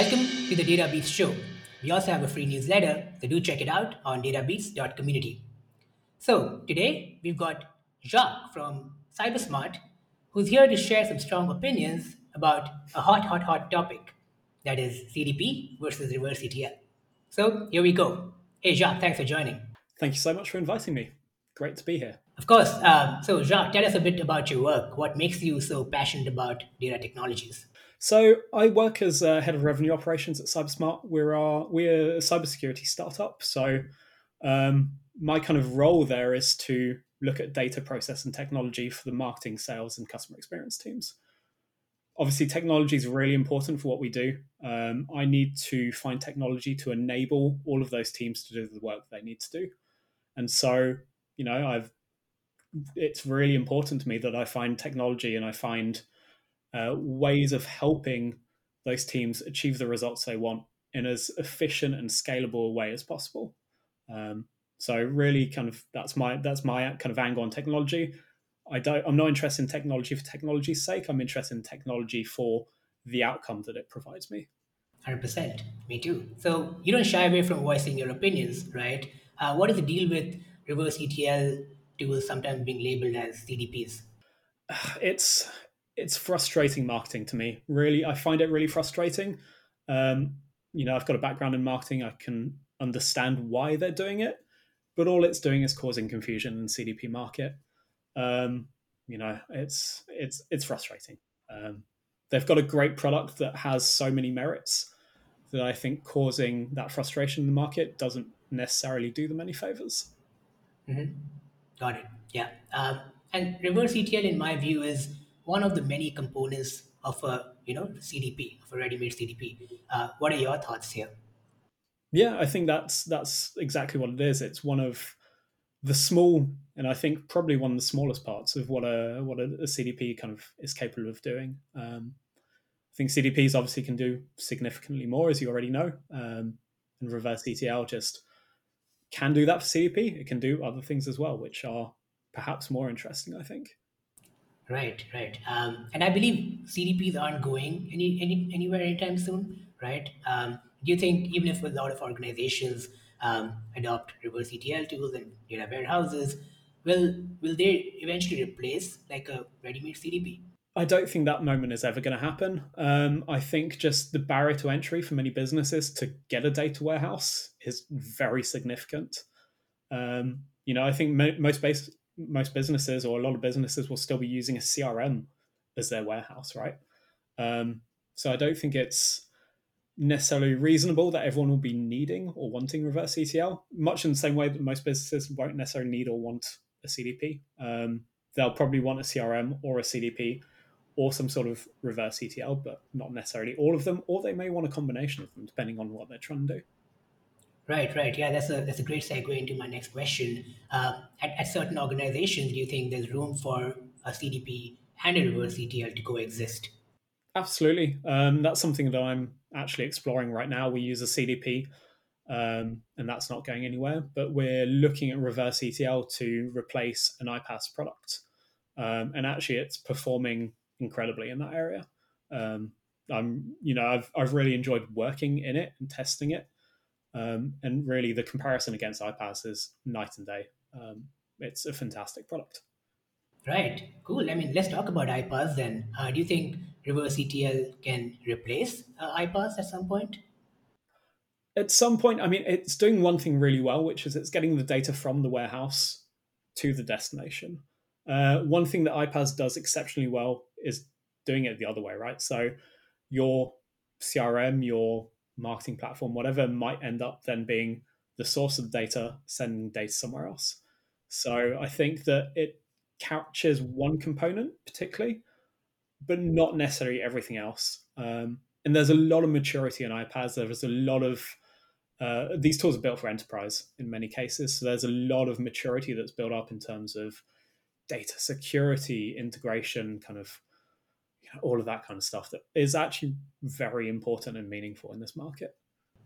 Welcome to the Data Beats show. We also have a free newsletter, so do check it out on databeats.community. So today we've got Jacques from Cybersmart, who's here to share some strong opinions about a hot, hot, hot topic that is CDP versus reverse ETL. So here we go. Hey Jacques, thanks for joining. Thank you so much for inviting me. Great to be here. Of course. Um, so Jacques, tell us a bit about your work. What makes you so passionate about data technologies? So I work as a head of revenue operations at CyberSmart. We're our, we're a cybersecurity startup. So um, my kind of role there is to look at data process and technology for the marketing, sales, and customer experience teams. Obviously, technology is really important for what we do. Um, I need to find technology to enable all of those teams to do the work they need to do. And so, you know, I've it's really important to me that I find technology and I find uh, ways of helping those teams achieve the results they want in as efficient and scalable a way as possible. Um, so really, kind of that's my that's my kind of angle on technology. I don't. I'm not interested in technology for technology's sake. I'm interested in technology for the outcome that it provides me. Hundred percent. Me too. So you don't shy away from voicing your opinions, right? Uh, what is the deal with reverse ETL tools sometimes being labeled as CDPs? It's it's frustrating marketing to me. Really, I find it really frustrating. Um, you know, I've got a background in marketing. I can understand why they're doing it, but all it's doing is causing confusion in CDP market. Um, you know, it's it's it's frustrating. Um, they've got a great product that has so many merits that I think causing that frustration in the market doesn't necessarily do them any favors. Mm-hmm. Got it. Yeah. Um, and reverse ETL, in my view, is one of the many components of a you know CDP, of a ready-made CDP. Uh, what are your thoughts here? Yeah, I think that's that's exactly what it is. It's one of the small, and I think probably one of the smallest parts of what a what a, a CDP kind of is capable of doing. Um, I think CDPs obviously can do significantly more, as you already know, um, and reverse ETL just can do that for CDP. It can do other things as well, which are perhaps more interesting. I think. Right, right. Um, and I believe CDPs aren't going any, any anywhere anytime soon, right? Um, do you think even if a lot of organizations um, adopt reverse ETL tools and data warehouses, will will they eventually replace like a ready-made CDP? I don't think that moment is ever going to happen. Um, I think just the barrier to entry for many businesses to get a data warehouse is very significant. Um, you know, I think mo- most base- most businesses or a lot of businesses will still be using a CRM as their warehouse, right? Um, so I don't think it's necessarily reasonable that everyone will be needing or wanting reverse ETL, much in the same way that most businesses won't necessarily need or want a CDP. Um, they'll probably want a CRM or a CDP or some sort of reverse ETL, but not necessarily all of them, or they may want a combination of them depending on what they're trying to do. Right, right. Yeah, that's a that's a great segue into my next question. Uh, at, at certain organizations, do you think there's room for a CDP and a reverse ETL to coexist? Absolutely. Um, that's something that I'm actually exploring right now. We use a CDP, um, and that's not going anywhere. But we're looking at reverse ETL to replace an iPaaS product, um, and actually, it's performing incredibly in that area. Um, I'm, you know, I've I've really enjoyed working in it and testing it. Um, and really, the comparison against iPaaS is night and day. Um, it's a fantastic product. Right. Cool. I mean, let's talk about iPaaS then. Uh, do you think reverse ETL can replace uh, iPaaS at some point? At some point, I mean, it's doing one thing really well, which is it's getting the data from the warehouse to the destination. Uh, one thing that iPaaS does exceptionally well is doing it the other way, right? So your CRM, your marketing platform, whatever might end up then being the source of the data, sending data somewhere else. So I think that it captures one component particularly, but not necessarily everything else. Um, and there's a lot of maturity in iPaaS. There's a lot of uh, these tools are built for enterprise in many cases. So there's a lot of maturity that's built up in terms of data security, integration, kind of all of that kind of stuff that is actually very important and meaningful in this market.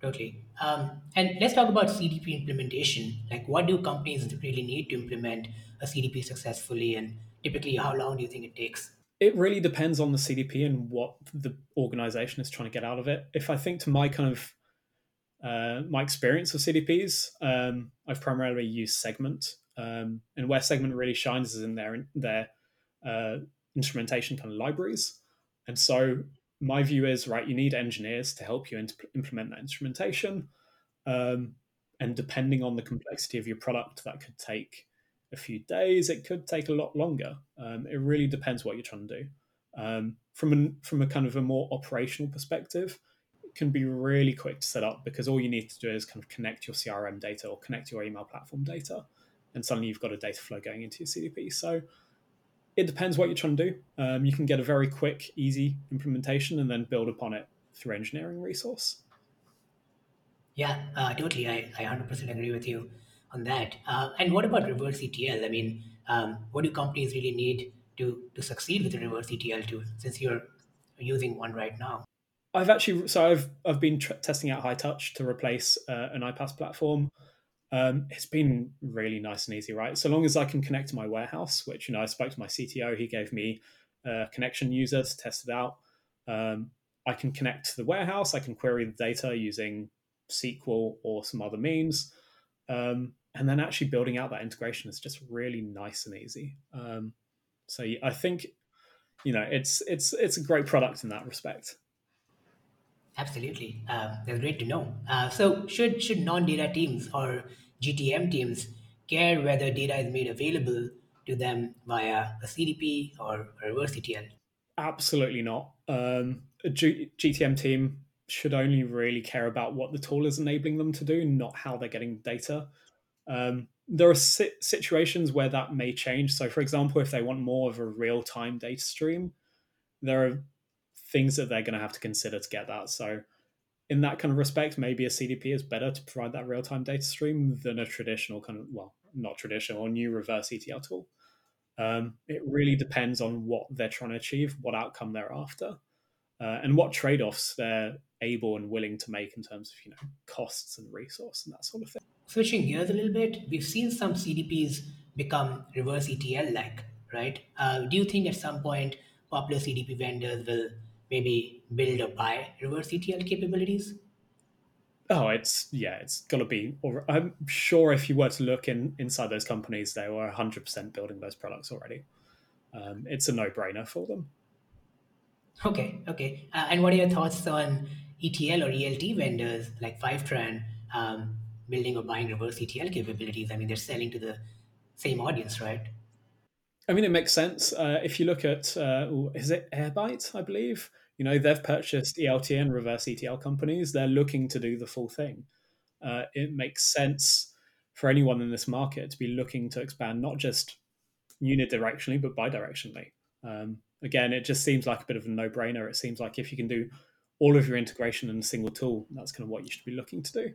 Totally. Um, and let's talk about CDP implementation. Like, what do companies really need to implement a CDP successfully, and typically, how long do you think it takes? it really depends on the CDP and what the organization is trying to get out of it. If I think to my kind of uh, my experience with CDPs, um, I've primarily used Segment, um, and where Segment really shines is in their their uh, instrumentation kind of libraries. And so my view is right, you need engineers to help you implement that instrumentation. Um, and depending on the complexity of your product, that could take a few days. It could take a lot longer. Um, it really depends what you're trying to do. Um, from an, from a kind of a more operational perspective, it can be really quick to set up because all you need to do is kind of connect your CRM data or connect your email platform data, and suddenly you've got a data flow going into your CDP. So it depends what you're trying to do. Um, you can get a very quick, easy implementation and then build upon it through engineering resource. Yeah, uh, totally. I, I 100% agree with you on that. Uh, and what about reverse ETL? I mean, um, what do companies really need to, to succeed with the reverse ETL tool since you're using one right now? I've actually, so I've, I've been tr- testing out Hightouch to replace uh, an iPaaS platform. Um, it's been really nice and easy, right? So long as I can connect to my warehouse, which, you know, I spoke to my CTO, he gave me a connection user to test it out. Um, I can connect to the warehouse, I can query the data using SQL or some other means. Um, and then actually building out that integration is just really nice and easy. Um, so I think, you know, it's it's it's a great product in that respect. Absolutely, uh, that's great to know. Uh, so should should non-data teams or GTM teams care whether data is made available to them via a CDP or a reverse ETL? Absolutely not. Um, a G- GTM team should only really care about what the tool is enabling them to do, not how they're getting data. Um, there are si- situations where that may change. So, for example, if they want more of a real time data stream, there are things that they're going to have to consider to get that. So, in that kind of respect, maybe a CDP is better to provide that real time data stream than a traditional kind of, well, not traditional or new reverse ETL tool. Um, it really depends on what they're trying to achieve, what outcome they're after, uh, and what trade offs they're able and willing to make in terms of you know costs and resource and that sort of thing. Switching gears a little bit, we've seen some CDPs become reverse ETL like, right? Uh, do you think at some point popular CDP vendors will maybe build or buy reverse ETL capabilities? Oh, it's yeah, it's got to be. Or I'm sure if you were to look in inside those companies, they were 100% building those products already. Um, it's a no-brainer for them. Okay, okay. Uh, and what are your thoughts on ETL or ELT vendors like Fivetran um, building or buying reverse ETL capabilities? I mean, they're selling to the same audience, right? I mean, it makes sense. Uh, if you look at, uh, is it Airbyte, I believe? You know, they've purchased ELT and reverse ETL companies. They're looking to do the full thing. Uh, it makes sense for anyone in this market to be looking to expand not just unidirectionally, but bidirectionally. Um, again, it just seems like a bit of a no brainer. It seems like if you can do all of your integration in a single tool, that's kind of what you should be looking to do.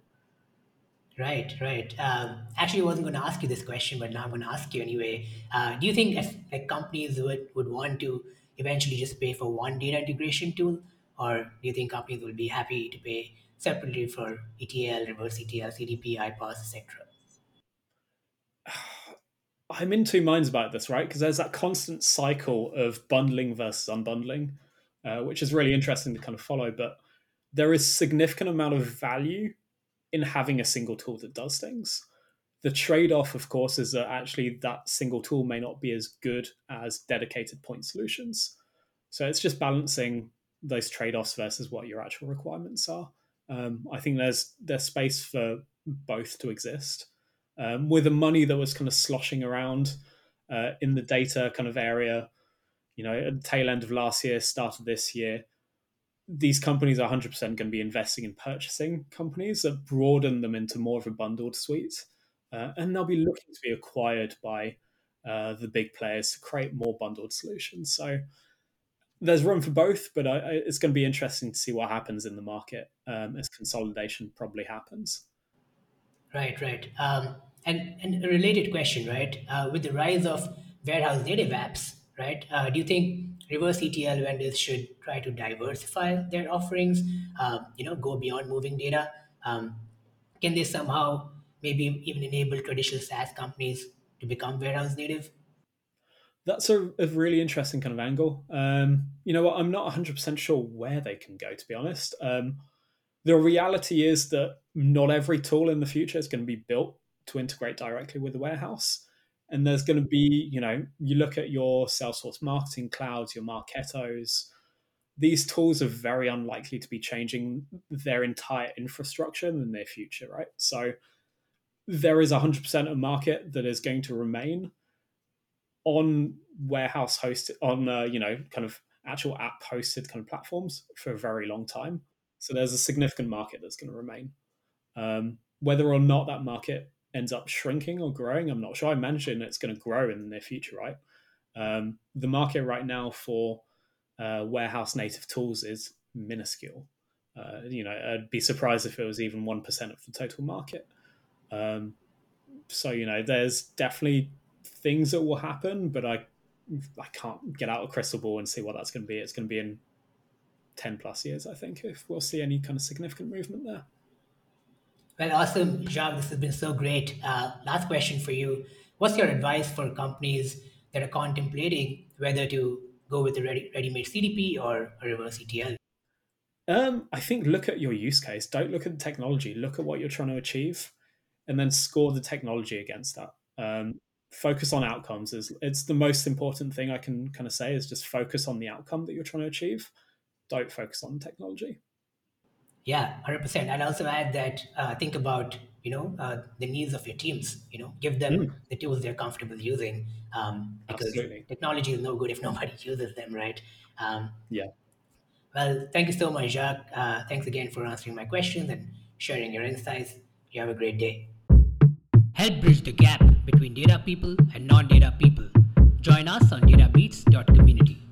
Right, right. Um, actually, I wasn't going to ask you this question, but now I'm going to ask you anyway. Uh, do you think if, like companies would, would want to eventually just pay for one data integration tool, or do you think companies will be happy to pay separately for ETL, reverse ETL, CDP, iPaaS, etc.? I'm in two minds about this, right? Because there's that constant cycle of bundling versus unbundling, uh, which is really interesting to kind of follow. But there is significant amount of value in having a single tool that does things. The trade off, of course, is that actually that single tool may not be as good as dedicated point solutions. So it's just balancing those trade offs versus what your actual requirements are. Um, I think there's there's space for both to exist. Um, with the money that was kind of sloshing around uh, in the data kind of area, you know, at the tail end of last year, start of this year, these companies are 100% going to be investing in purchasing companies that broaden them into more of a bundled suite. Uh, and they'll be looking to be acquired by uh, the big players to create more bundled solutions. So there's room for both, but I, I, it's going to be interesting to see what happens in the market um, as consolidation probably happens. Right, right. Um, and, and a related question, right? Uh, with the rise of warehouse native apps, right? Uh, do you think reverse ETL vendors should try to diversify their offerings, uh, you know, go beyond moving data. Um, can they somehow maybe even enable traditional SaaS companies to become warehouse native? That's a, a really interesting kind of angle. Um, you know what? I'm not 100% sure where they can go, to be honest. Um, the reality is that not every tool in the future is going to be built to integrate directly with the warehouse. And there's going to be, you know, you look at your Salesforce marketing clouds, your Marketos, these tools are very unlikely to be changing their entire infrastructure in the near future, right? So there is 100% a market that is going to remain on warehouse hosted, on, uh, you know, kind of actual app hosted kind of platforms for a very long time. So there's a significant market that's going to remain. Um, whether or not that market ends up shrinking or growing, I'm not sure. I imagine it's going to grow in the near future, right? Um, the market right now for uh, warehouse native tools is minuscule. Uh, you know, I'd be surprised if it was even one percent of the total market. Um, so you know, there's definitely things that will happen, but I I can't get out a crystal ball and see what that's going to be. It's going to be in ten plus years, I think, if we'll see any kind of significant movement there. Well, awesome, Jacques. This has been so great. Uh, last question for you: What's your advice for companies that are contemplating whether to go with a ready, ready-made CDP or a reverse ETL? Um, I think look at your use case. Don't look at the technology. Look at what you're trying to achieve, and then score the technology against that. Um, focus on outcomes is it's the most important thing I can kind of say is just focus on the outcome that you're trying to achieve. Don't focus on technology. Yeah, hundred percent. I'd also add that uh, think about you know uh, the needs of your teams. You know, give them mm. the tools they're comfortable using um, because Absolutely. technology is no good if nobody uses them, right? Um, yeah. Well, thank you so much, Jacques. Uh, thanks again for answering my questions and sharing your insights. You have a great day. Help bridge the gap between data people and non-data people. Join us on databeats.community.